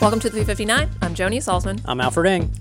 Welcome to 359. I'm Joni Salzman. I'm Alfred Ng.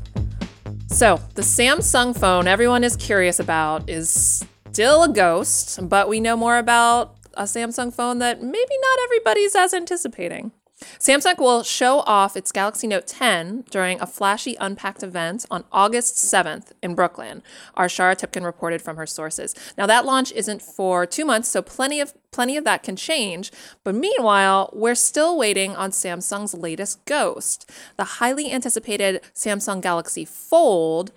So, the Samsung phone everyone is curious about is still a ghost, but we know more about a Samsung phone that maybe not everybody's as anticipating. Samsung will show off its Galaxy Note 10 during a flashy Unpacked event on August 7th in Brooklyn. Our Shara Tibken reported from her sources. Now that launch isn't for 2 months, so plenty of plenty of that can change, but meanwhile, we're still waiting on Samsung's latest ghost. The highly anticipated Samsung Galaxy Fold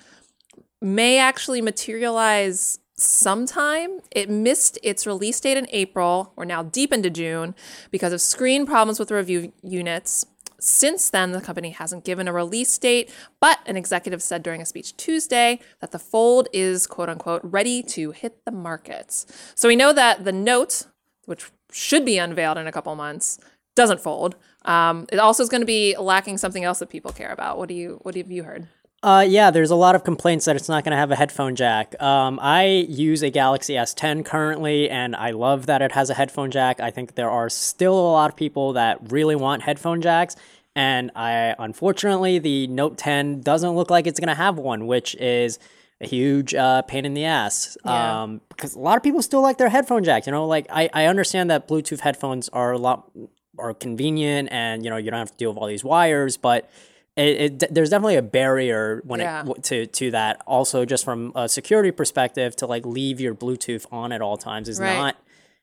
may actually materialize sometime. It missed its release date in April. We're now deep into June because of screen problems with the review units. Since then, the company hasn't given a release date, but an executive said during a speech Tuesday that the Fold is quote unquote ready to hit the markets. So we know that the Note, which should be unveiled in a couple months, doesn't fold. Um, it also is going to be lacking something else that people care about. What do you what have you heard? Uh, yeah, there's a lot of complaints that it's not going to have a headphone jack. Um, I use a Galaxy S10 currently, and I love that it has a headphone jack. I think there are still a lot of people that really want headphone jacks, and I unfortunately the Note 10 doesn't look like it's going to have one, which is a huge uh, pain in the ass. Yeah. Um, because a lot of people still like their headphone jacks. You know, like I, I understand that Bluetooth headphones are a lot are convenient, and you know you don't have to deal with all these wires, but it, it, there's definitely a barrier when Yeah. it to to that. Also, just from a security perspective, to like leave your Bluetooth on at all times is Right. not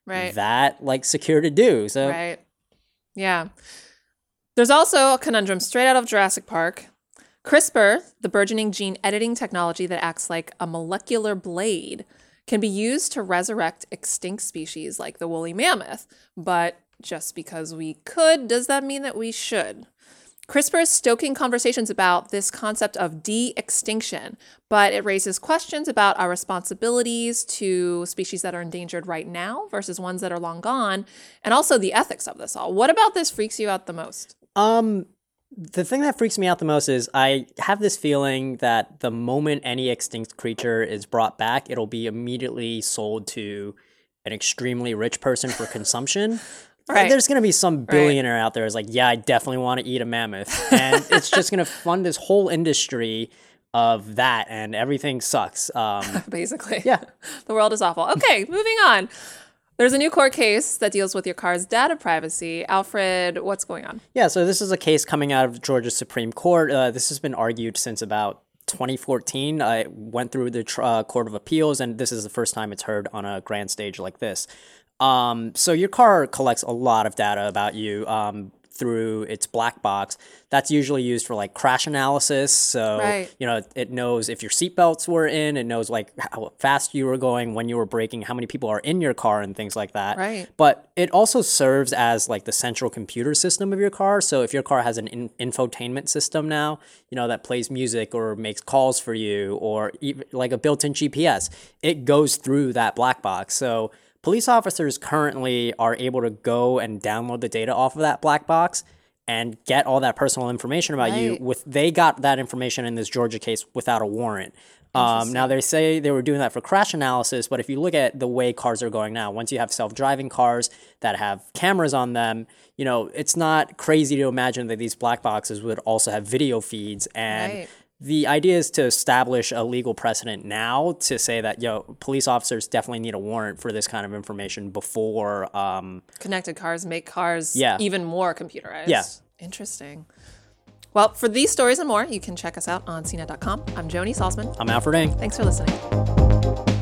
Right. that like secure to do. So Right. Yeah. There's also a conundrum straight out of Jurassic Park. CRISPR, the burgeoning gene editing technology that acts like a molecular blade, can be used to resurrect extinct species like the woolly mammoth. But just because we could, does that mean that we should? CRISPR is stoking conversations about this concept of de extinction, but it raises questions about our responsibilities to species that are endangered right now versus ones that are long gone, and also the ethics of this all. What about this freaks you out the most? Um, the thing that freaks me out the most is I have this feeling that the moment any extinct creature is brought back, it'll be immediately sold to an extremely rich person for consumption. Right. There's gonna be some billionaire out there who's like, yeah, I definitely want to eat a mammoth, and it's just gonna fund this whole industry of that, and everything sucks. Um, Basically. Yeah. the world is awful. Okay, moving on. There's a new court case that deals with your car's data privacy. Alfred, what's going on? Yeah, so this is a case coming out of Georgia Supreme Court. Uh, this has been argued since about 2014. I went through the tr- uh, Court of Appeals, and this is the first time it's heard on a grand stage like this. Um, so your car collects a lot of data about you um, through its black box. That's usually used for like crash analysis. So Right. you know it knows if your seatbelts were in. It knows like how fast you were going, when you were braking, how many people are in your car, and things like that Right. but it also serves as like the central computer system of your car. So if your car has an in- infotainment system now, you know that plays music or makes calls for you, or even like a built-in GPS, it goes through that black box. So police officers currently are able to go and download the data off of that black box and get all that personal information about you with they got that information in this Georgia case without a warrant. Um, now they say they were doing that for crash analysis, but if you look at the way cars are going now, once you have self-driving cars that have cameras on them, you know it's not crazy to imagine that these black boxes would also have video feeds. And Right. The idea is to establish a legal precedent now to say that yo, police officers definitely need a warrant for this kind of information before. Um, Connected cars make cars Yeah. even more computerized. Yeah. Interesting. Well, for these stories and more, you can check us out on cnet.com. I'm Joni Salzman. I'm Alfred Ng. Thanks for listening.